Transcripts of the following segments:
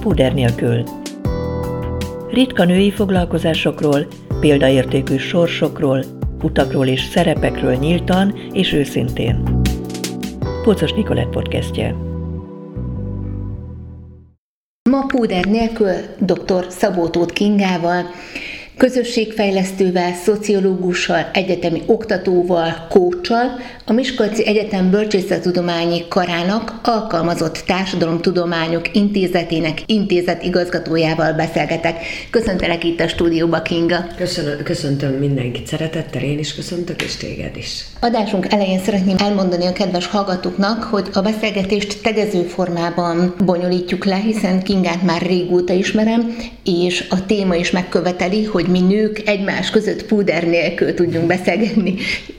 púder nélkül. Ritka női foglalkozásokról, példaértékű sorsokról, utakról és szerepekről nyíltan és őszintén. Pocos Nikolett podcastje. Ma púder nélkül dr. Szabó Tóth Kingával közösségfejlesztővel, szociológussal, egyetemi oktatóval, kócsal, a Miskolci Egyetem Bölcsészettudományi Karának alkalmazott társadalomtudományok intézetének intézet igazgatójával beszélgetek. Köszöntelek itt a stúdióba, Kinga. Köszönöm, köszöntöm mindenkit szeretettel, én is köszöntök, és téged is. Adásunk elején szeretném elmondani a kedves hallgatóknak, hogy a beszélgetést tegező formában bonyolítjuk le, hiszen Kingát már régóta ismerem, és a téma is megköveteli, hogy mi nők egymás között púder nélkül tudjunk beszélgetni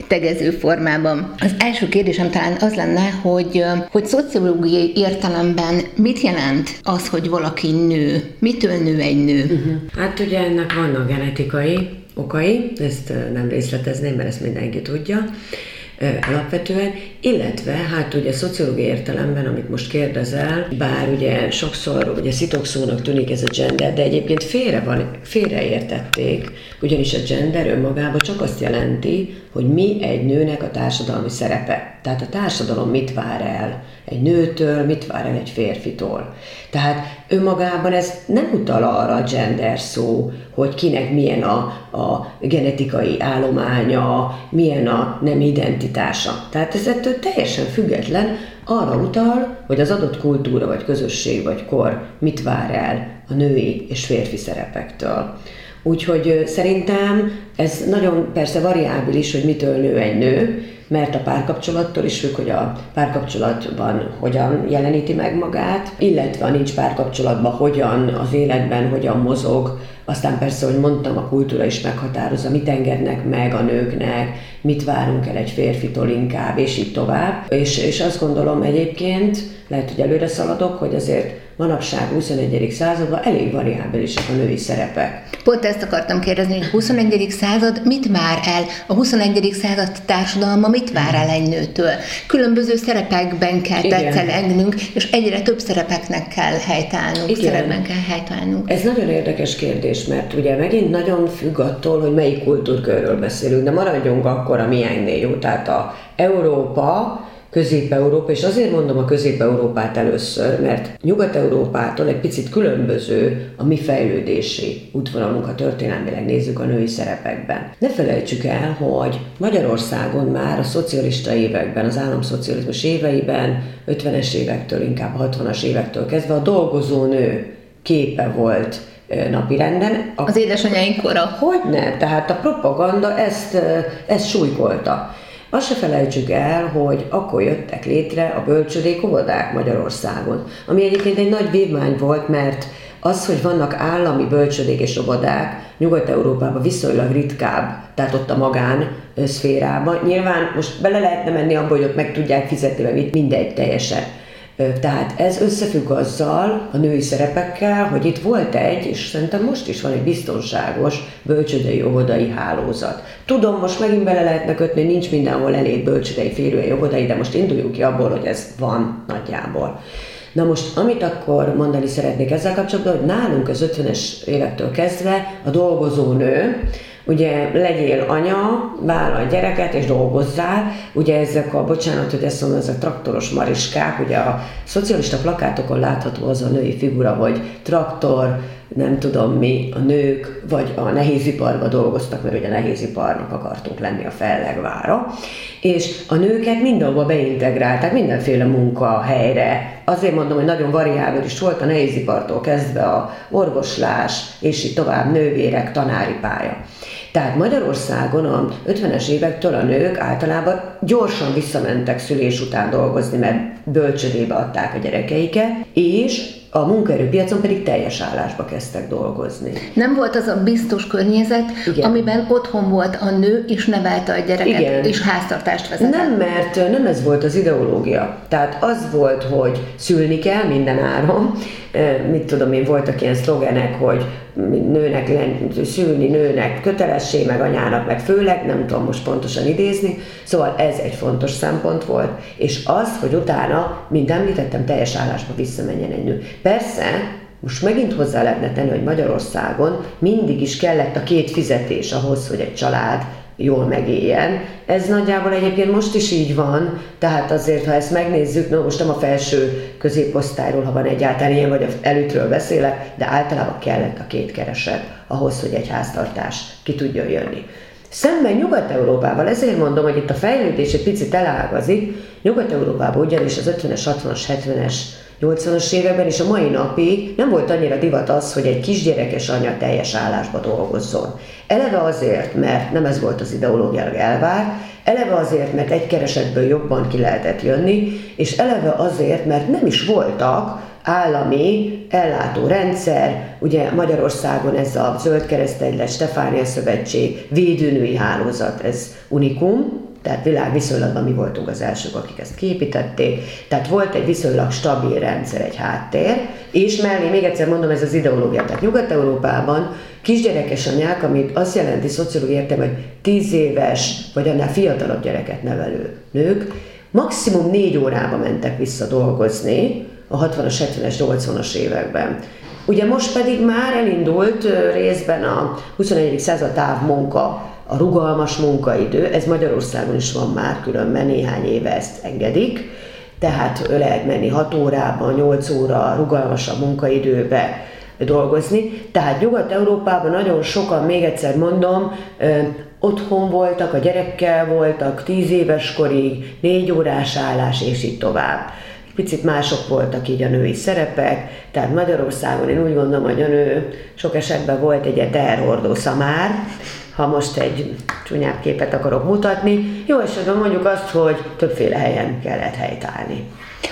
tegező formában. Az első kérdésem talán az lenne, hogy, hogy szociológiai értelemben mit jelent az, hogy valaki nő? Mitől nő egy nő? Uh-huh. Hát ugye ennek vannak genetikai okai, ezt nem részletezném, mert ezt mindenki tudja alapvetően, illetve hát ugye szociológiai értelemben, amit most kérdezel, bár ugye sokszor ugye szitokszónak tűnik ez a gender, de egyébként félre van, félreértették, ugyanis a gender önmagában csak azt jelenti, hogy mi egy nőnek a társadalmi szerepe. Tehát a társadalom mit vár el egy nőtől, mit vár el egy férfitól. Tehát önmagában ez nem utal arra a gender szó, hogy kinek milyen a, a genetikai állománya, milyen a nem identitása. Tehát ez ettől teljesen független, arra utal, hogy az adott kultúra, vagy közösség, vagy kor mit vár el a női és férfi szerepektől. Úgyhogy szerintem ez nagyon persze variábilis, hogy mitől nő egy nő, mert a párkapcsolattól is függ, hogy a párkapcsolatban hogyan jeleníti meg magát, illetve a nincs párkapcsolatban hogyan az életben, hogyan mozog, aztán persze, hogy mondtam, a kultúra is meghatározza, mit engednek meg a nőknek, mit várunk el egy férfitól inkább, és így tovább. És, és azt gondolom egyébként, lehet, hogy előre szaladok, hogy azért manapság 21. században elég variábilisek a női szerepek. Pont ezt akartam kérdezni, hogy 21. század mit vár el? A 21. század társadalma mit vár el egy nőtől? Különböző szerepekben kell tetszelengnünk, és egyre több szerepeknek kell helytállnunk, Igen. szerepben kell helytállnunk. Ez nagyon érdekes kérdés, mert ugye megint nagyon függ attól, hogy melyik kultúrkörről beszélünk, de maradjunk akkor a miénknél jó, tehát a Európa, Közép-Európa, és azért mondom a Közép-Európát először, mert Nyugat-Európától egy picit különböző a mi fejlődési útvonalunk, ha történelmileg nézzük a női szerepekben. Ne felejtsük el, hogy Magyarországon már a szocialista években, az államszocializmus éveiben, 50-es évektől, inkább 60-as évektől kezdve a dolgozó nő képe volt napirenden. Az édesanyáink kora. Hogyne, tehát a propaganda ezt, ezt súlykolta. Azt se felejtsük el, hogy akkor jöttek létre a bölcsödék óvodák Magyarországon, ami egyébként egy nagy vívmány volt, mert az, hogy vannak állami bölcsödék és óvodák, Nyugat-Európában viszonylag ritkább, tehát ott a magán szférában. Nyilván most bele lehetne menni abba, hogy ott meg tudják fizetni, mert mindegy teljesen. Tehát ez összefügg azzal, a női szerepekkel, hogy itt volt egy, és szerintem most is van egy biztonságos bölcsödei óvodai hálózat. Tudom, most megint bele lehetne kötni, nincs mindenhol elég bölcsödei férői óvodai, de most induljunk ki abból, hogy ez van nagyjából. Na most, amit akkor mondani szeretnék ezzel kapcsolatban, hogy nálunk az 50-es évektől kezdve a dolgozó nő, ugye legyél anya, vállal gyereket és dolgozzál, ugye ezek a, bocsánat, hogy ezt mondom, ezek traktoros mariskák, ugye a szocialista plakátokon látható az a női figura, hogy traktor, nem tudom mi, a nők, vagy a nehéziparban dolgoztak, mert ugye a nehéziparnak akartunk lenni a fellegvára, és a nőket mindenhova beintegrálták, mindenféle munkahelyre. Azért mondom, hogy nagyon variábilis volt a nehézipartól kezdve a orvoslás, és így tovább nővérek, tanári pálya. Tehát Magyarországon a 50-es évektől a nők általában gyorsan visszamentek szülés után dolgozni, mert bölcsödébe adták a gyerekeiket, és a munkaerőpiacon pedig teljes állásba kezdtek dolgozni. Nem volt az a biztos környezet, Igen. amiben otthon volt a nő, és nevelte a gyereket, Igen. és háztartást vezetett. Nem, mert nem ez volt az ideológia. Tehát az volt, hogy szülni kell minden áron. Mit tudom én, voltak ilyen szlogenek, hogy nőnek szülni nőnek kötelessé, meg anyának, meg főleg, nem tudom most pontosan idézni. Szóval ez egy fontos szempont volt. És az, hogy utána, mint említettem, teljes állásba visszamenjen egy nő. Persze, Most megint hozzá lehetne tenni, hogy Magyarországon mindig is kellett a két fizetés ahhoz, hogy egy család jól megéljen. Ez nagyjából egyébként most is így van, tehát azért, ha ezt megnézzük, no, most nem a felső középosztályról, ha van egyáltalán ilyen, vagy előttről beszélek, de általában kellett a két kereset ahhoz, hogy egy háztartás ki tudjon jönni. Szemben Nyugat-Európával, ezért mondom, hogy itt a fejlődés egy picit elágazik, Nyugat-Európában ugyanis az 50-es, 60-as, 70-es 80-as években és a mai napig nem volt annyira divat az, hogy egy kisgyerekes anya teljes állásba dolgozzon. Eleve azért, mert nem ez volt az ideológiára elvár, eleve azért, mert egy keresetből jobban ki lehetett jönni, és eleve azért, mert nem is voltak állami ellátó rendszer, ugye Magyarországon ez a Zöld Keresztegylet, Stefánia Szövetség, védőnői hálózat, ez unikum, tehát világviszonylatban mi voltunk az elsők, akik ezt kiépítették, tehát volt egy viszonylag stabil rendszer, egy háttér, és mellé, még egyszer mondom, ez az ideológia, tehát Nyugat-Európában kisgyerekes anyák, amit azt jelenti szociológiai értem, hogy 10 éves vagy annál fiatalabb gyereket nevelő nők, maximum négy órába mentek vissza dolgozni a 60-as, 70-es, 80-as években. Ugye most pedig már elindult részben a 21. század távmunka a rugalmas munkaidő, ez Magyarországon is van már, különben néhány éve ezt engedik, tehát lehet menni 6 órában, 8 óra rugalmasabb munkaidőbe dolgozni. Tehát Nyugat-Európában nagyon sokan, még egyszer mondom, otthon voltak, a gyerekkel voltak, 10 éves korig, 4 órás állás, és így tovább. Picit mások voltak így a női szerepek, tehát Magyarországon én úgy gondolom, hogy a nő sok esetben volt egy terhordó szamár, ha most egy csúnyább képet akarok mutatni. Jó esetben mondjuk azt, hogy többféle helyen kellett helytállni.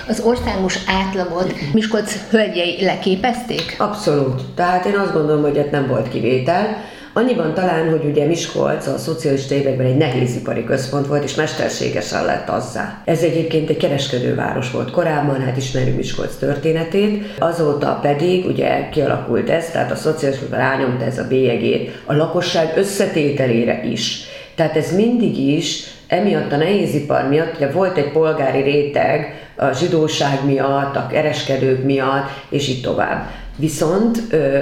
Az országos átlagot Miskolc hölgyei leképezték? Abszolút. Tehát én azt gondolom, hogy ott nem volt kivétel. Annyiban talán, hogy ugye Miskolc a szocialista években egy nehézipari központ volt, és mesterségesen lett azzá. Ez egyébként egy kereskedőváros volt korábban, hát ismerjük Miskolc történetét. Azóta pedig ugye kialakult ez, tehát a szocialista rányomta ez a bélyegét a lakosság összetételére is. Tehát ez mindig is, emiatt a nehézipar miatt, ugye volt egy polgári réteg a zsidóság miatt, a kereskedők miatt, és így tovább. Viszont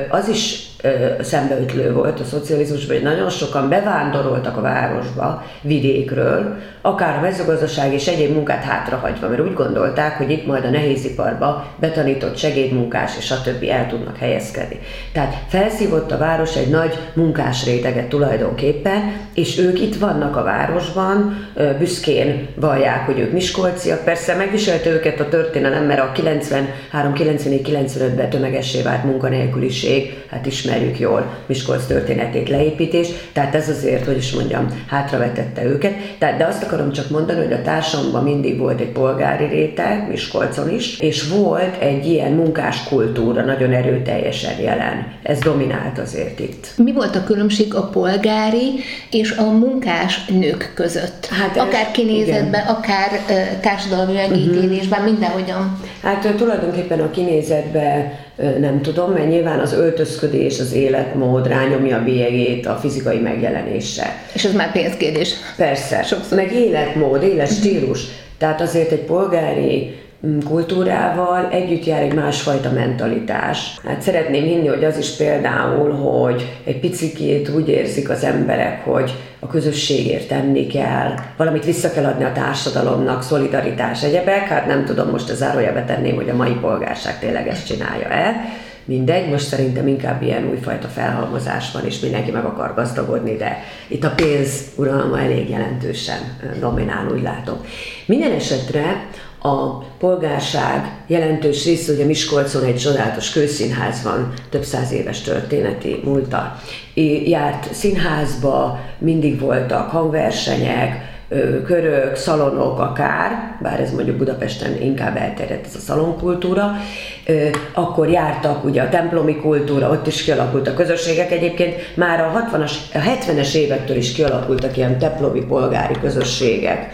az is szembeütlő volt a szocializmusban, hogy nagyon sokan bevándoroltak a városba vidékről, akár a mezőgazdaság és egyéb munkát hátrahagyva, mert úgy gondolták, hogy itt majd a nehéziparba betanított segédmunkás és a többi el tudnak helyezkedni. Tehát felszívott a város egy nagy munkás réteget tulajdonképpen, és ők itt vannak a városban, büszkén vallják, hogy ők miskolciak. Persze megviselte őket a történelem, mert a 93-94-95-ben tömegessé vált munkanélküliség, hát ismerjük jól Miskolc történetét, leépítés, tehát ez azért, hogy is mondjam, hátravetette őket. Tehát, de azt akarom csak mondani, hogy a társamban mindig volt egy polgári réteg, Miskolcon is, és volt egy ilyen munkáskultúra nagyon erőteljesen jelen. Ez dominált azért itt. Mi volt a különbség a polgári és a munkás nők között? Hát akár kinézetben, igen. akár társadalmi megítélésben, uh-huh. mindenhogyan. Hát tulajdonképpen a kinézetben nem tudom, mert nyilván az öltözködés, az életmód rányomja a bélyegét a fizikai megjelenése. És ez már pénzkérdés. Persze. Sokszor. Meg életmód, életstílus. Tehát azért egy polgári mm, kultúrával együtt jár egy másfajta mentalitás. Hát szeretném hinni, hogy az is például, hogy egy picikét úgy érzik az emberek, hogy a közösségért tenni kell, valamit vissza kell adni a társadalomnak, szolidaritás, egyebek. Hát nem tudom, most a zárójelbe tenném, hogy a mai polgárság tényleg ezt csinálja-e. Mindegy, most szerintem inkább ilyen újfajta felhalmozás van, és mindenki meg akar gazdagodni, de itt a pénz uralma elég jelentősen dominál, úgy látom. Minden esetre a polgárság jelentős része, ugye Miskolcon egy csodálatos kőszínház van, több száz éves történeti múlta. Járt színházba, mindig voltak hangversenyek, körök, szalonok akár, bár ez mondjuk Budapesten inkább elterjedt ez a szalonkultúra, akkor jártak ugye a templomi kultúra, ott is kialakult a közösségek. Egyébként már a 60-as, a 70-es évektől is kialakultak ilyen templomi polgári közösségek,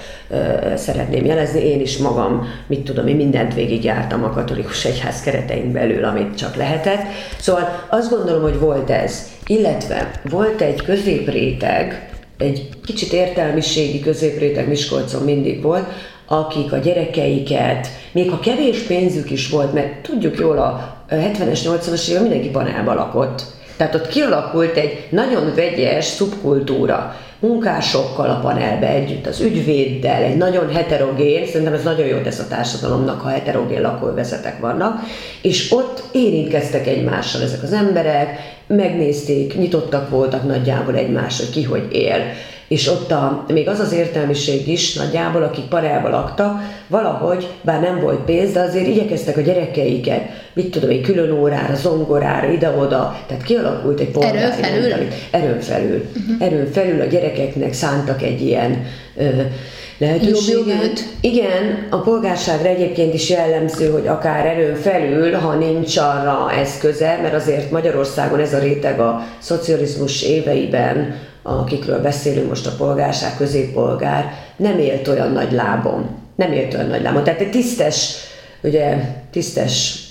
szeretném jelezni. Én is magam, mit tudom, én mindent végigjártam a katolikus egyház keretein belül, amit csak lehetett. Szóval azt gondolom, hogy volt ez. Illetve volt egy középréteg, egy kicsit értelmiségi középréteg Miskolcon mindig volt, akik a gyerekeiket, még ha kevés pénzük is volt, mert tudjuk jól, a 70-es, 80-as évek mindenki panelba lakott. Tehát ott kialakult egy nagyon vegyes szubkultúra munkásokkal a panelbe együtt, az ügyvéddel, egy nagyon heterogén, szerintem ez nagyon jó tesz a társadalomnak, ha heterogén lakóvezetek vannak, és ott érintkeztek egymással ezek az emberek, megnézték, nyitottak voltak nagyjából egymásra, hogy ki hogy él és ott a, még az az értelmiség is nagyjából, akik parában laktak, valahogy, bár nem volt pénz, de azért igyekeztek a gyerekeiket, mit tudom egy külön órára, zongorára, ide-oda, tehát kialakult egy polgári Erőn felül? Erőn felül. Uh-huh. Erőn felül a gyerekeknek szántak egy ilyen ö, lehetőséget. Igen, a polgárságra egyébként is jellemző, hogy akár erőn felül, ha nincs arra eszköze, mert azért Magyarországon ez a réteg a szocializmus éveiben akikről beszélünk most a polgárság, középpolgár, nem élt olyan nagy lábon. Nem élt olyan nagy lábon. Tehát egy tisztes, ugye, tisztes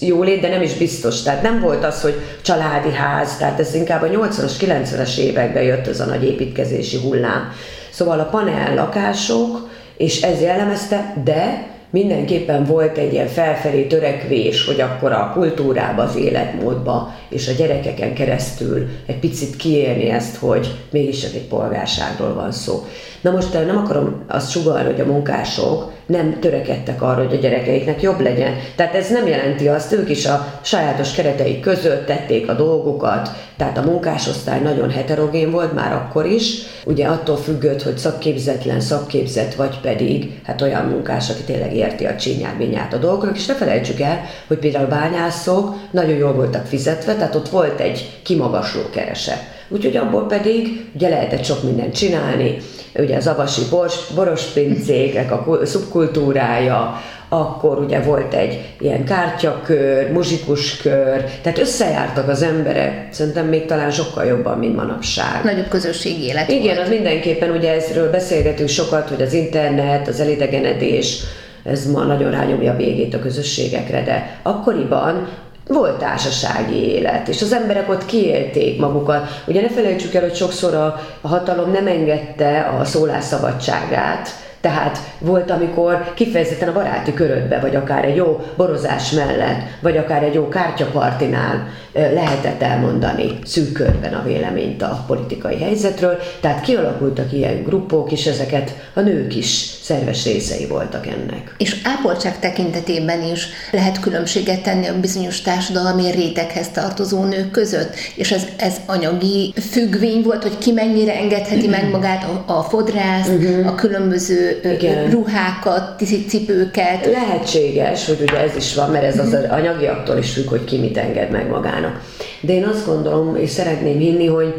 jólét, de nem is biztos. Tehát nem volt az, hogy családi ház, tehát ez inkább a 80-as, 90-es években jött ez a nagy építkezési hullám. Szóval a panel lakások, és ez jellemezte, de mindenképpen volt egy ilyen felfelé törekvés, hogy akkor a kultúrába, az életmódba és a gyerekeken keresztül egy picit kiérni ezt, hogy mégis egy polgárságról van szó. Na most nem akarom azt sugalni, hogy a munkások nem törekedtek arra, hogy a gyerekeiknek jobb legyen. Tehát ez nem jelenti azt, ők is a sajátos kereteik között tették a dolgukat, tehát a munkásosztály nagyon heterogén volt már akkor is, ugye attól függött, hogy szakképzetlen, szakképzett, vagy pedig hát olyan munkás, aki tényleg érti a csinyát, a dolgoknak, és ne felejtsük el, hogy például bányászok nagyon jól voltak fizetve, tehát ott volt egy kimagasló kereset. Úgyhogy abból pedig ugye lehetett sok mindent csinálni, ugye az avasi bors, borospincékek, a szubkultúrája, akkor ugye volt egy ilyen kártyakör, muzsikuskör, tehát összejártak az emberek, szerintem még talán sokkal jobban, mint manapság. Nagyobb közösségi élet Igen, volt. az mindenképpen, ugye ezről beszélgetünk sokat, hogy az internet, az elidegenedés, ez ma nagyon rányomja a végét a közösségekre, de akkoriban volt társasági élet, és az emberek ott kiélték magukat. Ugye ne felejtsük el, hogy sokszor a, a hatalom nem engedte a szólásszabadságát, tehát volt, amikor kifejezetten a baráti körödbe, vagy akár egy jó borozás mellett, vagy akár egy jó kártyapartinál lehetett elmondani szűk körben a véleményt a politikai helyzetről, tehát kialakultak ilyen gruppok, és ezeket a nők is szerves részei voltak ennek. És ápoltság tekintetében is lehet különbséget tenni a bizonyos társadalmi réteghez tartozó nők között, és ez, ez anyagi függvény volt, hogy ki mennyire engedheti meg magát a, a fodrász, uh-huh. a különböző Igen. ruhákat, cipőket. Lehetséges, hogy ugye ez is van, mert ez az uh-huh. anyagiaktól is függ, hogy ki mit enged meg magának. De én azt gondolom, és szeretném hinni, hogy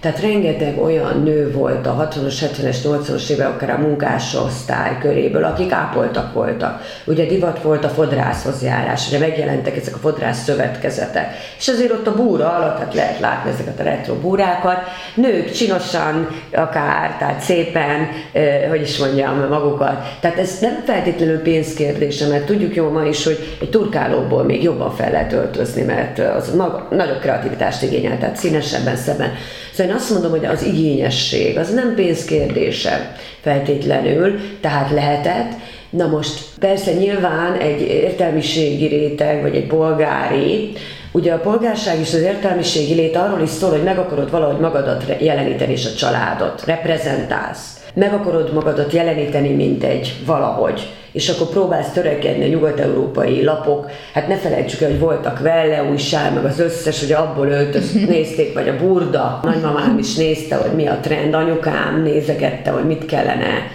tehát rengeteg olyan nő volt a 60-as, 70-es, 80-as évek, akár a munkásosztály köréből, akik ápoltak voltak. Ugye divat volt a fodrászhoz járás, ugye megjelentek ezek a fodrász szövetkezetek. És azért ott a búra alatt, tehát lehet látni ezeket a retro búrákat, nők csinosan, akár, tehát szépen, eh, hogy is mondjam, magukat. Tehát ez nem feltétlenül pénzkérdése, mert tudjuk jól ma is, hogy egy turkálóból még jobban fel lehet öltözni, mert az maga, nagyobb kreativitást igényel, tehát színesebben, szebben. Szóval én azt mondom, hogy az igényesség, az nem pénzkérdése feltétlenül, tehát lehetett, Na most persze nyilván egy értelmiségi réteg, vagy egy polgári, Ugye a polgárság és az értelmiségi lét arról is szól, hogy meg akarod valahogy magadat jeleníteni és a családot, reprezentálsz. Meg akarod magadat jeleníteni, mint egy valahogy és akkor próbálsz törekedni a nyugat-európai lapok, hát ne felejtsük el, hogy voltak Velle újság, meg az összes, hogy abból öltöz, nézték, vagy a burda, nagymamám is nézte, hogy mi a trend, anyukám nézegette, hogy mit kellene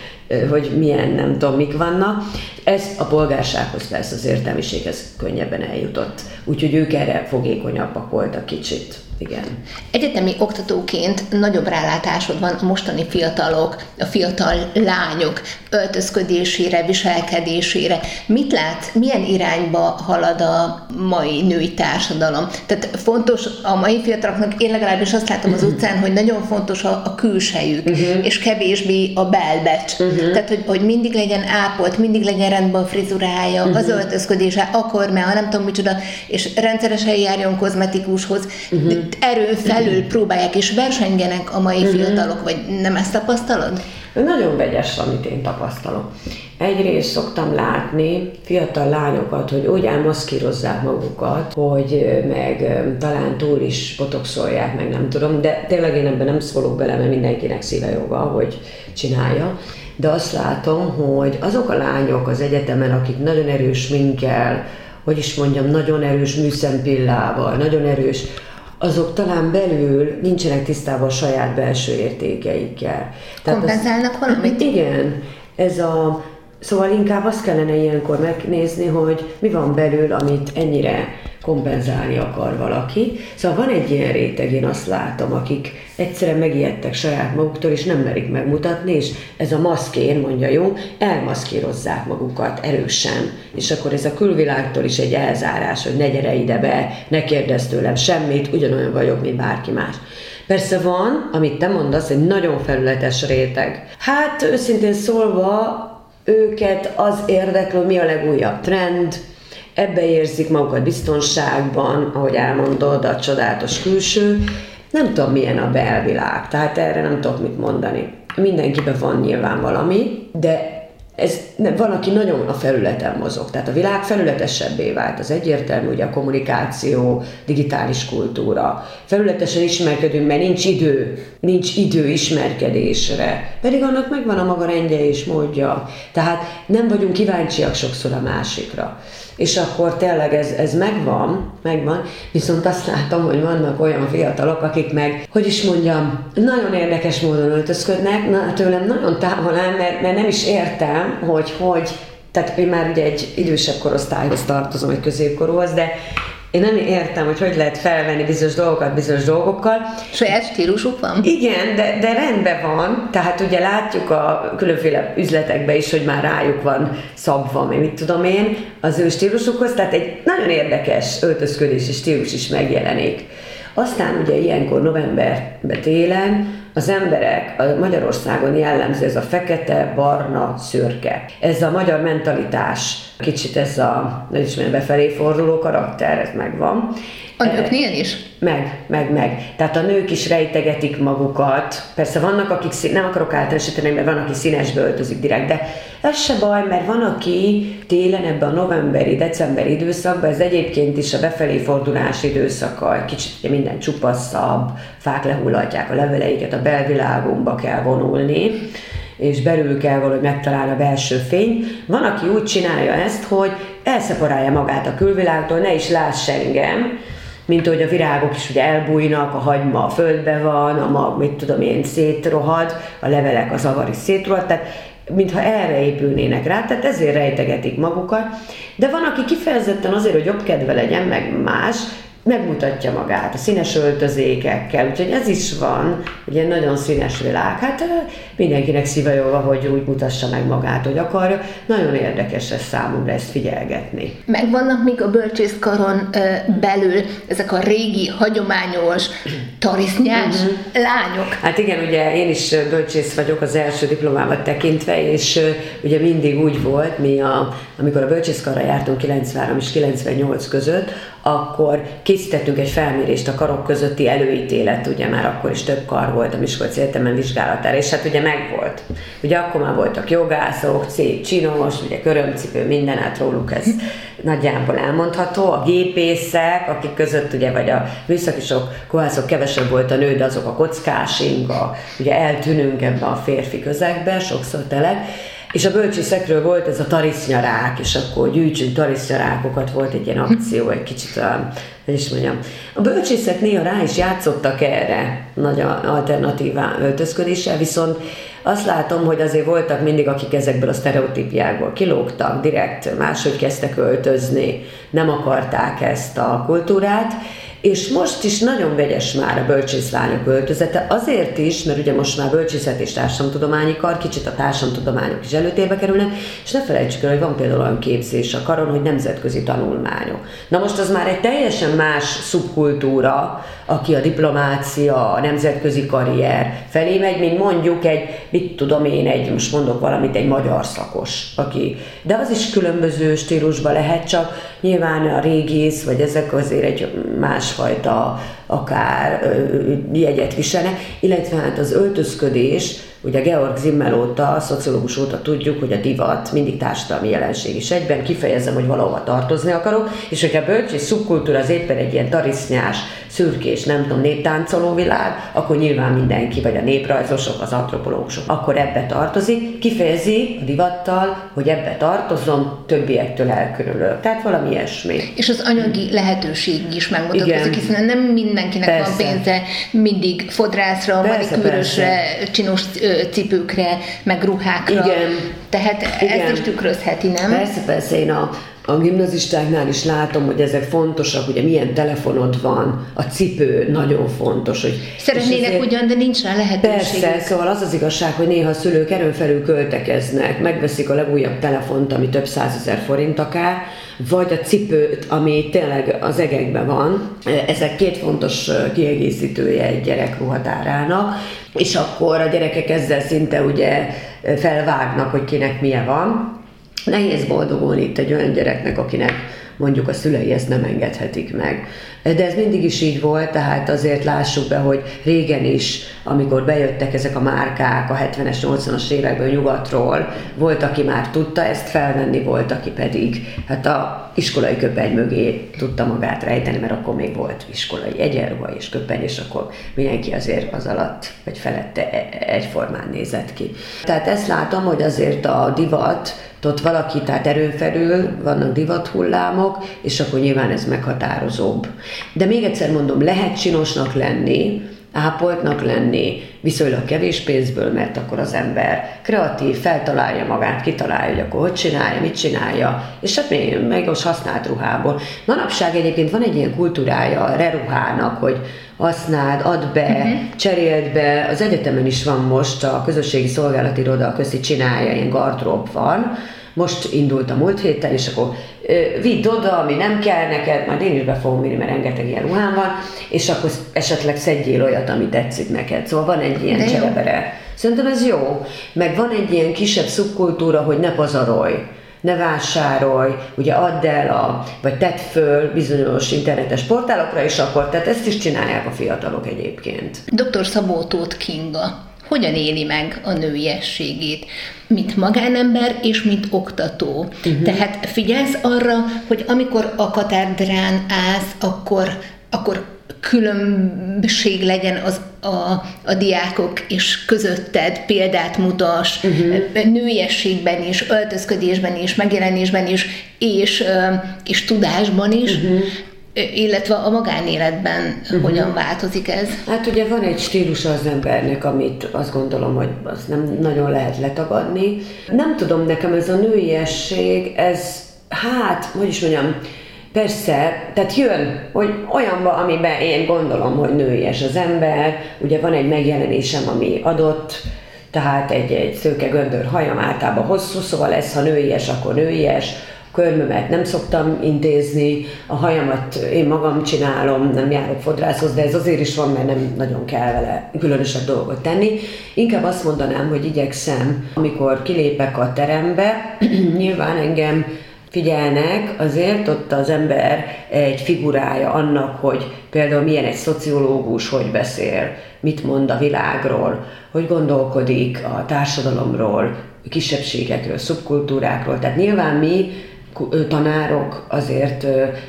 hogy milyen nem tudom mik vannak. Ez a polgársághoz persze az értelmiséghez könnyebben eljutott. Úgyhogy ők erre fogékonyabbak voltak kicsit. Igen. Egyetemi oktatóként nagyobb rálátásod van a mostani fiatalok, a fiatal lányok öltözködésére, viselkedésére. Mit lát, milyen irányba halad a mai női társadalom? Tehát fontos a mai fiataloknak, én legalábbis azt látom az utcán, hogy nagyon fontos a, a külsejük, uh-huh. és kevésbé a belbecs. Uh-huh. Tehát, hogy, hogy mindig legyen ápolt, mindig legyen rendben a frizurája, uh-huh. az öltözködése, akkor, mert nem tudom micsoda, és rendszeresen járjon kozmetikushoz. Uh-huh erő felül próbálják és versengenek a mai uh-huh. fiatalok, vagy nem ezt tapasztalod? Nagyon vegyes, amit én tapasztalok. Egyrészt szoktam látni fiatal lányokat, hogy úgy elmaszkírozzák magukat, hogy meg talán túl is botoxolják, meg nem tudom, de tényleg én ebben nem szólok bele, mert mindenkinek szíve joga, hogy csinálja. De azt látom, hogy azok a lányok az egyetemen, akik nagyon erős minkkel, hogy is mondjam, nagyon erős műszempillával, nagyon erős azok talán belül nincsenek tisztában a saját belső értékeikkel. Kompenzálnak valamit? Igen. Ez a, szóval inkább azt kellene ilyenkor megnézni, hogy mi van belül, amit ennyire kompenzálni akar valaki. Szóval van egy ilyen réteg, én azt látom, akik egyszerűen megijedtek saját maguktól, és nem merik megmutatni, és ez a maszkén, mondja jó, elmaszkírozzák magukat erősen. És akkor ez a külvilágtól is egy elzárás, hogy ne gyere ide be, ne kérdezz tőlem semmit, ugyanolyan vagyok, mint bárki más. Persze van, amit te mondasz, egy nagyon felületes réteg. Hát őszintén szólva, őket az érdeklő, mi a legújabb trend, ebbe érzik magukat biztonságban, ahogy elmondod, a csodálatos külső. Nem tudom, milyen a belvilág, tehát erre nem tudok mit mondani. Mindenkiben van nyilván valami, de ez van, aki nagyon a felületen mozog, tehát a világ felületesebbé vált, az egyértelmű, ugye a kommunikáció, digitális kultúra. Felületesen ismerkedünk, mert nincs idő, nincs idő ismerkedésre, pedig annak megvan a maga rendje és módja. Tehát nem vagyunk kíváncsiak sokszor a másikra és akkor tényleg ez, ez megvan, megvan, viszont azt látom, hogy vannak olyan fiatalok, akik meg, hogy is mondjam, nagyon érdekes módon öltözködnek, na, tőlem nagyon távol áll, mert, mert nem is értem, hogy hogy, tehát én már ugye egy idősebb korosztályhoz tartozom, egy középkorúhoz, de én nem értem, hogy hogy lehet felvenni bizonyos dolgokat bizonyos dolgokkal. Saját stílusuk van? Igen, de, de rendben van. Tehát ugye látjuk a különféle üzletekben is, hogy már rájuk van szabva, mi mit tudom én, az ő stílusukhoz. Tehát egy nagyon érdekes öltözködési stílus is megjelenik. Aztán ugye ilyenkor novemberben télen az emberek, a Magyarországon jellemző ez a fekete, barna, szürke. Ez a magyar mentalitás, kicsit ez a, nem is befelé forduló karakter, ez megvan. A nőknél is? Meg, meg, meg. Tehát a nők is rejtegetik magukat. Persze vannak, akik, szín, nem akarok általánosítani, mert van, aki színesbe öltözik direkt, de ez se baj, mert van, aki télen ebben a novemberi, decemberi időszakban, ez egyébként is a befelé fordulás időszaka, kicsit minden csupaszabb, fák lehullatják a leveleiket, a belvilágunkba kell vonulni és belül kell valahogy megtalálni a belső fény. Van, aki úgy csinálja ezt, hogy elszeparálja magát a külvilágtól, ne is láss engem, mint hogy a virágok is ugye elbújnak, a hagyma a földbe van, a mag, mit tudom én, szétrohad, a levelek, az avar is szétrohad, tehát mintha erre épülnének rá, tehát ezért rejtegetik magukat. De van, aki kifejezetten azért, hogy jobb kedve legyen, meg más, megmutatja magát a színes öltözékekkel, úgyhogy ez is van, egy nagyon színes világ. Hát mindenkinek szíve joga, hogy úgy mutassa meg magát, hogy akarja. Nagyon érdekes ez számomra ezt figyelgetni. Megvannak még a bölcsészkaron belül ezek a régi, hagyományos, tarisznyás uh-huh. lányok? Hát igen, ugye én is bölcsész vagyok az első diplomámat tekintve, és ugye mindig úgy volt, mi a, amikor a bölcsészkarra jártunk 93 és 98 között, akkor készítettünk egy felmérést a karok közötti előítélet, ugye már akkor is több kar volt a Miskolci Egyetemen vizsgálatára, és hát ugye megvolt. Ugye akkor már voltak jogászok, szép csinos, ugye körömcipő, minden át róluk ez nagyjából elmondható. A gépészek, akik között ugye, vagy a műszakisok, kohászok kevesebb volt a nő, de azok a kockásink, a, ugye eltűnünk ebbe a férfi közegbe, sokszor tele. És a bölcsészekről volt ez a tarisznyarák, és akkor gyűjtsünk tarisznyarákokat, volt egy ilyen akció, egy kicsit, a, hogy is mondjam. A bölcsészek néha rá is játszottak erre nagy alternatív öltözködéssel, viszont azt látom, hogy azért voltak mindig, akik ezekből a sztereotípiákból kilógtak, direkt máshogy kezdtek öltözni, nem akarták ezt a kultúrát, és most is nagyon vegyes már a bölcsészlányok öltözete, azért is, mert ugye most már bölcsészet és társadalomtudományi kar, kicsit a társadalomtudományok is előtérbe kerülnek, és ne felejtsük el, hogy van például olyan képzés a karon, hogy nemzetközi tanulmányok. Na most az már egy teljesen más szubkultúra, aki a diplomácia, a nemzetközi karrier felé megy, mint mondjuk egy, mit tudom én, egy, most mondok valamit, egy magyar szakos, aki, de az is különböző stílusban lehet, csak nyilván a régész, vagy ezek azért egy másfajta akár jegyet viselnek, illetve hát az öltözködés, Ugye Georg Zimmel óta, szociológus óta tudjuk, hogy a divat mindig társadalmi jelenség is egyben, kifejezem, hogy valahova tartozni akarok, és hogyha a bölcs és szubkultúra az éppen egy ilyen tarisznyás, szürkés, nem tudom, néptáncoló világ, akkor nyilván mindenki, vagy a néprajzosok, az antropológusok, akkor ebbe tartozik, kifejezi a divattal, hogy ebbe tartozom, többiektől elkülönülök. Tehát valami ilyesmi. És az anyagi lehetőség is megmutatkozik, hiszen nem mindenkinek persze. van pénze mindig fodrászra, manikűrösre, csinos cipőkre, meg ruhákra. Igen. Tehát Igen. ezt is tükrözheti, nem? Persze, persze, én a a gimnazistáknál is látom, hogy ezek fontosak, ugye milyen telefonod van, a cipő nagyon fontos. Hogy, Szeretnének ezért, ugyan, de nincs rá lehetőség. Persze, szóval az az igazság, hogy néha a szülők erőn felül költekeznek, megveszik a legújabb telefont, ami több százezer forint akár, vagy a cipőt, ami tényleg az egekben van. Ezek két fontos kiegészítője egy gyerek ruhatárának, és akkor a gyerekek ezzel szinte ugye felvágnak, hogy kinek milyen van, Nehéz boldogulni itt egy olyan gyereknek, akinek mondjuk a szülei ezt nem engedhetik meg. De ez mindig is így volt, tehát azért lássuk be, hogy régen is, amikor bejöttek ezek a márkák a 70-es, 80-as évekből nyugatról, volt, aki már tudta ezt felvenni, volt, aki pedig hát a iskolai köpeny mögé tudta magát rejteni, mert akkor még volt iskolai egyenruha és köpeny, és akkor mindenki azért az alatt, vagy felette e-, egyformán nézett ki. Tehát ezt látom, hogy azért a divat ott valaki, tehát erőn felül vannak divathullámok, és akkor nyilván ez meghatározóbb. De még egyszer mondom, lehet csinosnak lenni, ápoltnak lenni, viszonylag kevés pénzből, mert akkor az ember kreatív, feltalálja magát, kitalálja, hogy akkor hogy csinálja, mit csinálja, és hát még, még most használt ruhából. Manapság egyébként van egy ilyen kultúrája a reruhának, hogy használd, add be, uh-huh. cseréld be. Az egyetemen is van most a közösségi szolgálati iroda, közi csinálja, ilyen gardrób van, most indult a múlt héten, és akkor vidd oda, ami nem kell neked, majd én is be fogom írni, mert rengeteg ilyen ruhám van, és akkor esetleg szedjél olyat, ami tetszik neked. Szóval van egy ilyen cserebere. Szerintem ez jó. Meg van egy ilyen kisebb szubkultúra, hogy ne pazarolj ne vásárolj, ugye add el, a, vagy tedd föl bizonyos internetes portálokra, és akkor, tehát ezt is csinálják a fiatalok egyébként. Dr. Szabó Tóth Kinga hogyan éli meg a nőiességét, mint magánember és mint oktató. Uh-huh. Tehát figyelsz arra, hogy amikor a katedrán állsz, akkor, akkor különbség legyen az a, a diákok és közötted példát mutas, uh-huh. nőiességben is, öltözködésben is, megjelenésben is, és, és tudásban is, uh-huh illetve a magánéletben uh-huh. hogyan változik ez? Hát ugye van egy stílus az embernek, amit azt gondolom, hogy azt nem nagyon lehet letagadni. Nem tudom, nekem ez a nőiesség, ez hát, hogy is mondjam, Persze, tehát jön, hogy olyanba, amiben én gondolom, hogy nőies az ember, ugye van egy megjelenésem, ami adott, tehát egy, egy szőke göndör hajam általában hosszú, szóval lesz, ha nőies, akkor nőies, körmömet nem szoktam intézni, a hajamat én magam csinálom, nem járok fodrászhoz, de ez azért is van, mert nem nagyon kell vele különösebb dolgot tenni. Inkább azt mondanám, hogy igyekszem, amikor kilépek a terembe, nyilván engem figyelnek, azért ott az ember egy figurája annak, hogy például milyen egy szociológus, hogy beszél, mit mond a világról, hogy gondolkodik a társadalomról, kisebbségekről, szubkultúrákról. Tehát nyilván mi tanárok azért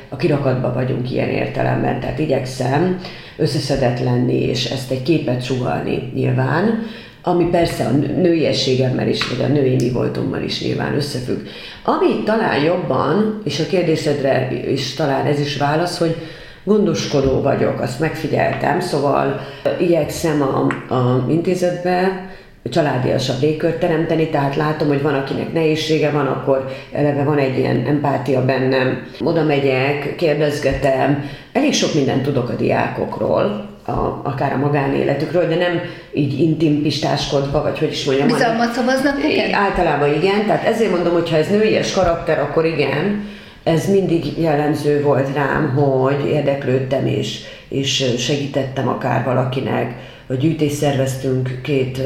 a kirakatban vagyunk ilyen értelemben, tehát igyekszem összeszedett lenni, és ezt egy képet sugalni nyilván, ami persze a nőiességemmel is, vagy a női mi voltommal is nyilván összefügg. Ami talán jobban, és a kérdésedre is talán ez is válasz, hogy gondoskodó vagyok, azt megfigyeltem, szóval igyekszem a, a intézetbe családiasabb légkört teremteni, tehát látom, hogy van, akinek nehézsége van, akkor eleve van egy ilyen empátia bennem. Oda megyek, kérdezgetem, elég sok mindent tudok a diákokról, a, akár a magánéletükről, de nem így intim pistáskodva, vagy hogy is mondjam. Bizalmat szavaznak neked? Általában igen, tehát ezért mondom, hogy ha ez nőies karakter, akkor igen, ez mindig jellemző volt rám, hogy érdeklődtem és, és segítettem akár valakinek, vagy gyűjtés szerveztünk két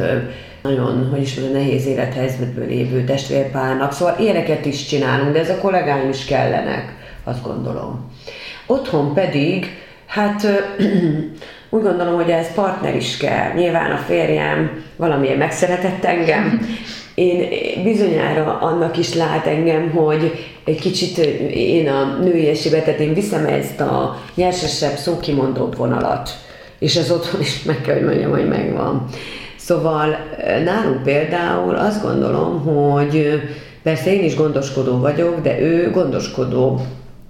nagyon, hogy is mondjam, nehéz élethelyzetből lévő testvérpárnak, szóval ilyeneket is csinálunk, de ez a kollégáim is kellenek, azt gondolom. Otthon pedig, hát úgy gondolom, hogy ez partner is kell. Nyilván a férjem valamiért megszeretett engem, én bizonyára annak is lát engem, hogy egy kicsit én a női esélybe, tehát én viszem ezt a nyersesebb, szókimondóbb vonalat, és az otthon is meg kell, hogy mondjam, hogy megvan. Szóval nálunk például azt gondolom, hogy persze én is gondoskodó vagyok, de ő gondoskodó.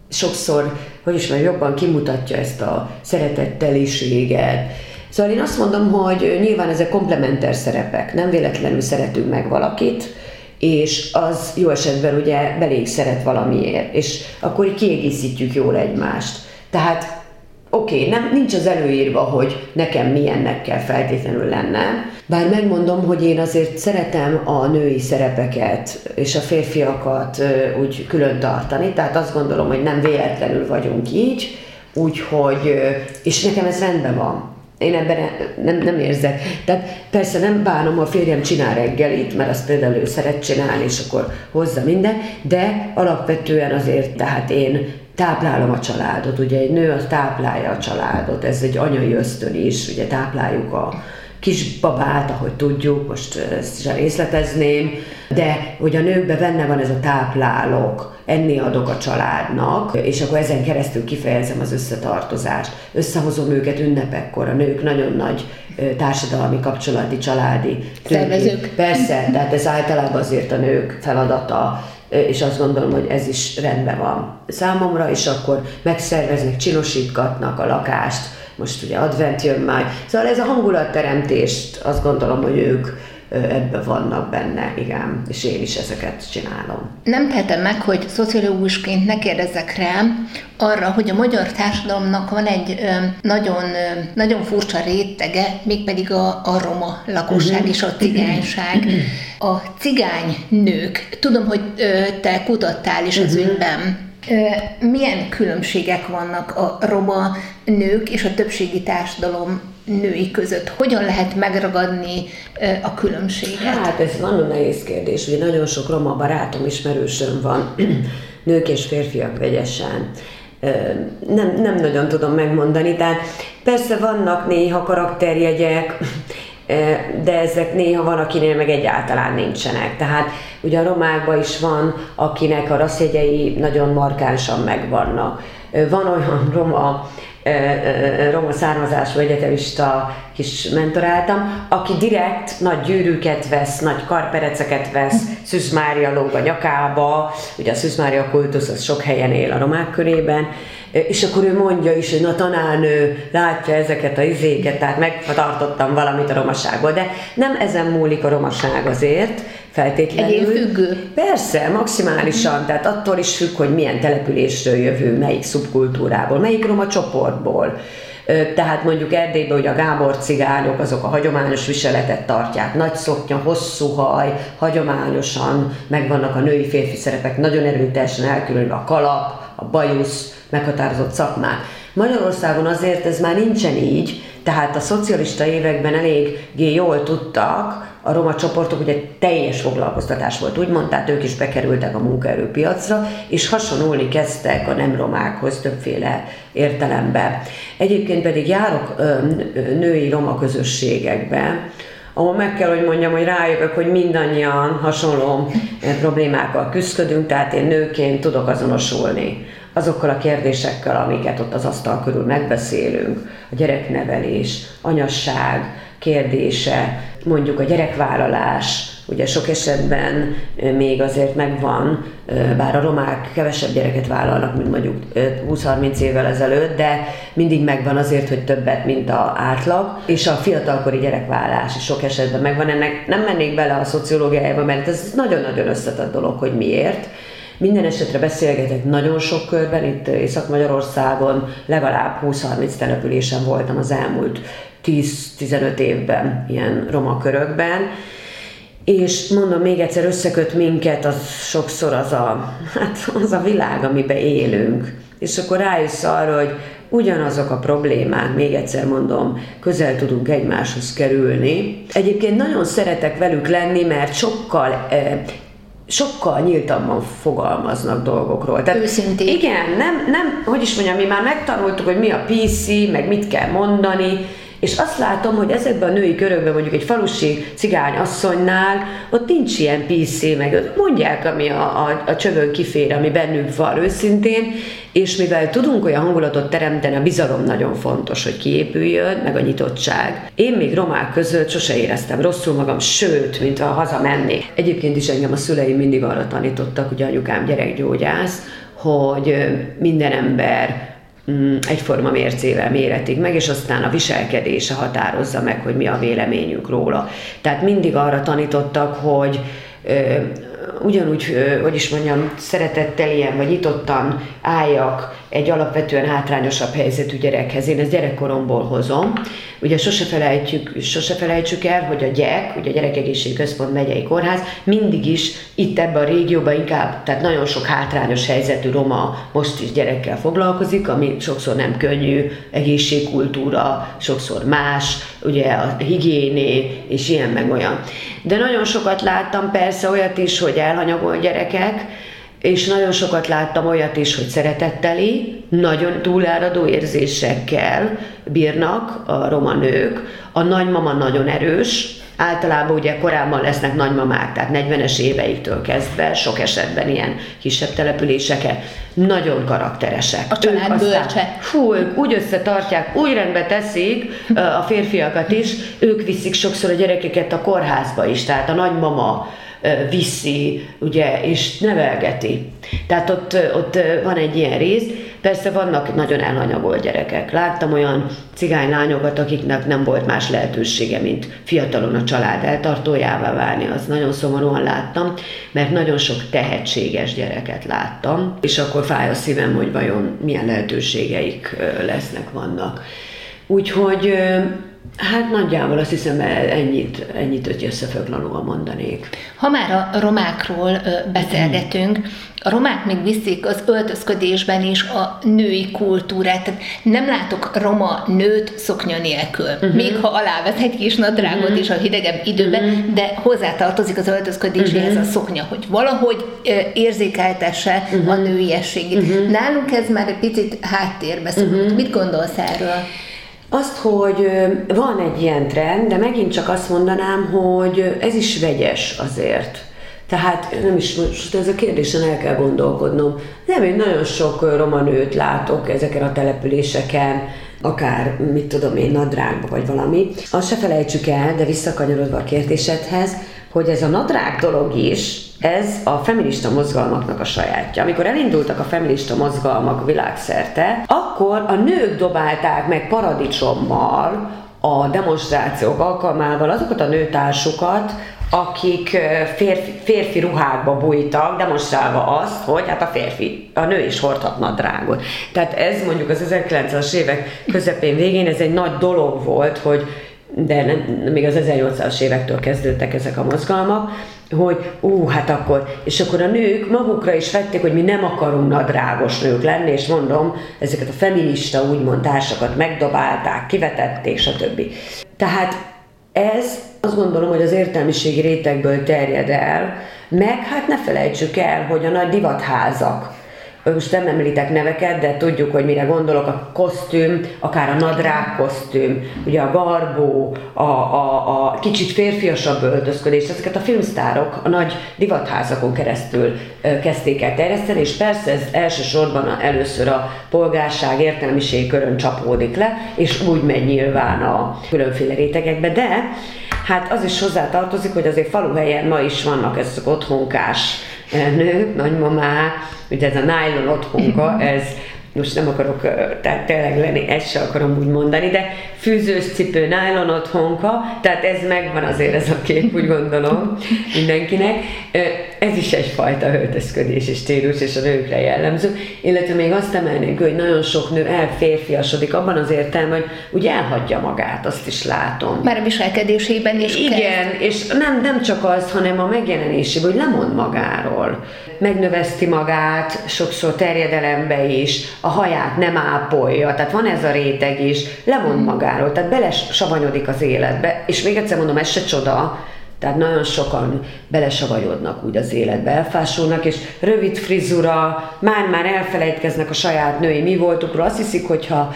Sokszor, hogy is mondjam, jobban kimutatja ezt a szeretetteliséget, Szóval én azt mondom, hogy nyilván ezek komplementer szerepek, nem véletlenül szeretünk meg valakit, és az jó esetben ugye belég szeret valamiért, és akkor így kiegészítjük jól egymást. Tehát oké, okay, nem, nincs az előírva, hogy nekem milyennek kell feltétlenül lennem, bár megmondom, hogy én azért szeretem a női szerepeket és a férfiakat úgy külön tartani, tehát azt gondolom, hogy nem véletlenül vagyunk így, úgyhogy, és nekem ez rendben van én ebben nem, nem érzek. Tehát persze nem bánom, a férjem csinál reggelit, mert azt például ő szeret csinálni, és akkor hozza minden, de alapvetően azért, tehát én táplálom a családot, ugye egy nő az táplálja a családot, ez egy anyai ösztön is, ugye tápláljuk a kisbabát, ahogy tudjuk, most ezt is részletezném, de hogy a nőkben benne van ez a táplálok, enni adok a családnak, és akkor ezen keresztül kifejezem az összetartozást. Összehozom őket ünnepekkor, a nők nagyon nagy társadalmi, kapcsolati, családi. Szervezők. Persze, tehát ez általában azért a nők feladata, és azt gondolom, hogy ez is rendben van számomra, és akkor megszerveznek, csinosítgatnak a lakást, most ugye advent jön már, szóval ez a hangulatteremtést azt gondolom, hogy ők ebbe vannak benne, igen, és én is ezeket csinálom. Nem tehetem meg, hogy szociológusként ne kérdezzek rá arra, hogy a magyar társadalomnak van egy nagyon, nagyon furcsa rétege, mégpedig a, a roma lakosság uh-huh. és a cigányság. A cigány nők, tudom, hogy te kutattál is az uh-huh. ügyben, milyen különbségek vannak a roma nők és a többségi társadalom női között? Hogyan lehet megragadni a különbséget? Hát ez nagyon nehéz kérdés. Ugye nagyon sok roma barátom, ismerősöm van, nők és férfiak vegyesen. Nem, nem nagyon tudom megmondani, tehát persze vannak néha karakterjegyek, de ezek néha van, akinél meg egyáltalán nincsenek. Tehát ugye a romákban is van, akinek a rasszjegyei nagyon markánsan megvannak. Van olyan roma roma származású egyetemista kis mentoráltam, aki direkt nagy gyűrűket vesz, nagy karpereceket vesz, Szűz Mária lóg a nyakába, ugye a Szűz kultusz az sok helyen él a romák körében, és akkor ő mondja is, hogy na tanárnő látja ezeket a izéket, tehát megtartottam valamit a romaságból, de nem ezen múlik a romaság azért, feltétlenül. Egyén függő. Persze, maximálisan, tehát attól is függ, hogy milyen településről jövő, melyik szubkultúrából, melyik roma csoportból. Tehát mondjuk Erdélyben, hogy a Gábor cigányok azok a hagyományos viseletet tartják. Nagy szoknya, hosszú haj, hagyományosan megvannak a női-férfi szerepek, nagyon erőteljesen elkülönülve a kalap, a bajusz, meghatározott szakmák. Magyarországon azért ez már nincsen így, tehát a szocialista években eléggé jól tudtak, a roma csoportok ugye teljes foglalkoztatás volt, úgymond, tehát ők is bekerültek a munkaerőpiacra, és hasonlulni kezdtek a nem romákhoz többféle értelemben. Egyébként pedig járok női roma közösségekbe, ahol meg kell, hogy mondjam, hogy rájövök, hogy mindannyian hasonló problémákkal küzdködünk, tehát én nőként tudok azonosulni azokkal a kérdésekkel, amiket ott az asztal körül megbeszélünk, a gyereknevelés, anyasság kérdése, mondjuk a gyerekvállalás, ugye sok esetben még azért megvan, bár a romák kevesebb gyereket vállalnak, mint mondjuk 20-30 évvel ezelőtt, de mindig megvan azért, hogy többet, mint a átlag, és a fiatalkori gyerekvállás is sok esetben megvan. Ennek nem mennék bele a szociológiájába, mert ez nagyon-nagyon összetett dolog, hogy miért. Minden esetre beszélgetek nagyon sok körben, itt Észak-Magyarországon legalább 20-30 településen voltam az elmúlt 10-15 évben ilyen roma körökben, és mondom még egyszer, összeköt minket az sokszor az a, hát az a világ, amiben élünk. És akkor rájössz arra, hogy ugyanazok a problémák, még egyszer mondom, közel tudunk egymáshoz kerülni. Egyébként nagyon szeretek velük lenni, mert sokkal eh, sokkal nyíltabban fogalmaznak dolgokról. Tehát, Őszintén. Igen, nem, nem, hogy is mondjam, mi már megtanultuk, hogy mi a PC, meg mit kell mondani, és azt látom, hogy ezekben a női körökben, mondjuk egy falusi cigány asszonynál, ott nincs ilyen PC, meg mondják, ami a, a, a csövön kifér, ami bennünk van őszintén, és mivel tudunk olyan hangulatot teremteni, a bizalom nagyon fontos, hogy kiépüljön, meg a nyitottság. Én még romák között sose éreztem rosszul magam, sőt, mint ha hazamennék. Egyébként is engem a szüleim mindig arra tanítottak, ugye anyukám gyerekgyógyász, hogy minden ember egyforma mércével méretik meg, és aztán a viselkedése határozza meg, hogy mi a véleményünk róla. Tehát mindig arra tanítottak, hogy ugyanúgy, hogy is mondjam, szeretettel ilyen, vagy nyitottan álljak egy alapvetően hátrányosabb helyzetű gyerekhez. Én ezt gyerekkoromból hozom. Ugye sose felejtjük, sose felejtsük el, hogy a GYEK, ugye a Gyerekegészségügyi Központ megyei kórház mindig is itt ebben a régióban inkább, tehát nagyon sok hátrányos helyzetű roma most is gyerekkel foglalkozik, ami sokszor nem könnyű, egészségkultúra, sokszor más, ugye a higiéné, és ilyen meg olyan. De nagyon sokat láttam persze olyat is, hogy elhanyagol gyerekek, és nagyon sokat láttam olyat is, hogy szeretetteli, nagyon túláradó érzésekkel bírnak a roma nők. A nagymama nagyon erős, általában ugye korábban lesznek nagymamák, tehát 40-es éveiktől kezdve, sok esetben ilyen kisebb településeken, nagyon karakteresek. A család bölcse. Fú, ők úgy összetartják, úgy rendbe teszik a férfiakat is, ők viszik sokszor a gyerekeket a kórházba is, tehát a nagymama viszi, ugye, és nevelgeti. Tehát ott, ott van egy ilyen rész. Persze vannak nagyon elhanyagolt gyerekek. Láttam olyan cigánylányokat, akiknek nem volt más lehetősége, mint fiatalon a család eltartójává válni. Az nagyon szomorúan láttam, mert nagyon sok tehetséges gyereket láttam, és akkor fáj a szívem, hogy vajon milyen lehetőségeik lesznek, vannak. Úgyhogy Hát nagyjából azt hiszem ennyit, ennyit hogy összefoglalóan mondanék. Ha már a romákról beszélgetünk, a romák még viszik az öltözködésben is a női kultúrát. Tehát nem látok roma nőt szoknya nélkül. Uh-huh. Még ha alávesz egy kis nadrágot uh-huh. is a hidegebb időben, uh-huh. de hozzátartozik az öltözködéséhez uh-huh. a szoknya, hogy valahogy érzékeltesse uh-huh. a nőiességét. Uh-huh. Nálunk ez már egy picit háttérbe szokott. Uh-huh. Mit gondolsz erről? Azt, hogy van egy ilyen trend, de megint csak azt mondanám, hogy ez is vegyes azért. Tehát nem is, most ez a kérdésen el kell gondolkodnom. Nem, én nagyon sok roma nőt látok ezeken a településeken, akár, mit tudom én, nadrágba vagy valami. Azt se felejtsük el, de visszakanyarodva a kérdésedhez, hogy ez a nadrág dolog is, ez a feminista mozgalmaknak a sajátja. Amikor elindultak a feminista mozgalmak világszerte, akkor a nők dobálták meg paradicsommal a demonstrációk alkalmával azokat a nőtársukat, akik férfi, férfi ruhákba bújtak, demonstrálva azt, hogy hát a férfi, a nő is hordhat nadrágot. Tehát ez mondjuk az 1900-as évek közepén végén ez egy nagy dolog volt, hogy de nem, még az 1800-as évektől kezdődtek ezek a mozgalmak, hogy ú, hát akkor, és akkor a nők magukra is vették, hogy mi nem akarunk nadrágos nők lenni, és mondom, ezeket a feminista úgymond társakat megdobálták, kivetették, stb. Tehát ez azt gondolom, hogy az értelmiségi rétegből terjed el, meg hát ne felejtsük el, hogy a nagy divatházak, most nem említek neveket, de tudjuk, hogy mire gondolok, a kosztüm, akár a nadrág kosztüm, ugye a garbó, a, a, a kicsit férfiasabb öltözködés, ezeket a filmsztárok a nagy divatházakon keresztül kezdték el terjeszteni, és persze ez elsősorban először a polgárság értelmiség körön csapódik le, és úgy megy nyilván a különféle rétegekbe, de hát az is hozzá tartozik, hogy azért faluhelyen ma is vannak ezek otthonkás nők, nagymamák, ugye ez a nylon otthonka, ez most nem akarok tehát tényleg lenni, ezt se akarom úgy mondani, de fűzős cipő, nylon otthonka, tehát ez megvan azért ez a kép, úgy gondolom mindenkinek. Ez is egyfajta öltözködés és stílus, és a nőkre jellemző. Illetve még azt emelnénk, hogy nagyon sok nő elférfiasodik abban az értelemben, hogy úgy elhagyja magát, azt is látom. Már a viselkedésében is Igen, kezd. és nem, nem csak az, hanem a megjelenésében, hogy lemond magáról. Megnöveszti magát, sokszor terjedelembe is, a haját nem ápolja, tehát van ez a réteg is, lemond magáról, tehát bele savanyodik az életbe, és még egyszer mondom, ez se csoda, Tehát nagyon sokan belesavajodnak úgy az életbe, elfásulnak, és rövid frizura, már-már elfelejtkeznek a saját női mi voltukról. Azt hiszik, hogyha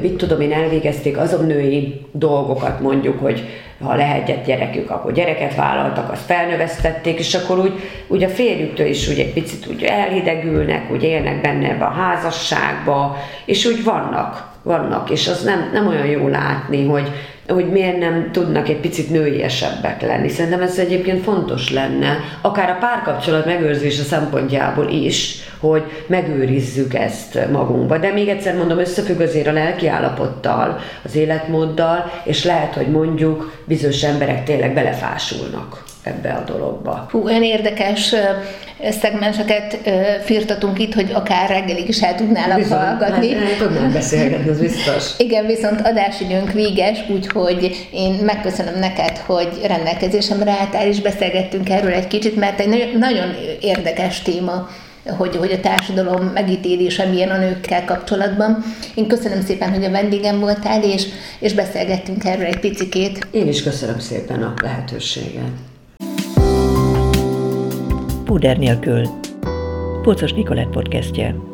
mit tudom én, elvégezték azon női dolgokat mondjuk, hogy ha lehetett gyerekük, akkor gyereket vállaltak, azt felnövesztették, és akkor úgy, úgy a férjüktől is úgy egy picit úgy elhidegülnek, úgy élnek benne ebbe a házasságba, és úgy vannak, vannak, és az nem, nem olyan jó látni, hogy, hogy miért nem tudnak egy picit nőiesebbek lenni. Szerintem ez egyébként fontos lenne, akár a párkapcsolat megőrzése szempontjából is, hogy megőrizzük ezt magunkba. De még egyszer mondom, összefügg azért a lelki állapottal, az életmóddal, és lehet, hogy mondjuk bizonyos emberek tényleg belefásulnak ebbe a dologba. Hú, olyan érdekes szegmenseket firtatunk itt, hogy akár reggelig is el tudnálak Bizony, hallgatni. Hát, tudnám beszélgetni, az biztos. Igen, viszont adásidőnk véges, úgyhogy én megköszönöm neked, hogy rendelkezésemre álltál, és beszélgettünk erről egy kicsit, mert egy nagyon érdekes téma hogy, hogy a társadalom megítélése milyen a nőkkel kapcsolatban. Én köszönöm szépen, hogy a vendégem voltál, és, és beszélgettünk erről egy picikét. Én is köszönöm szépen a lehetőséget. Puder nélkül. Pocos Nikolett podcastje.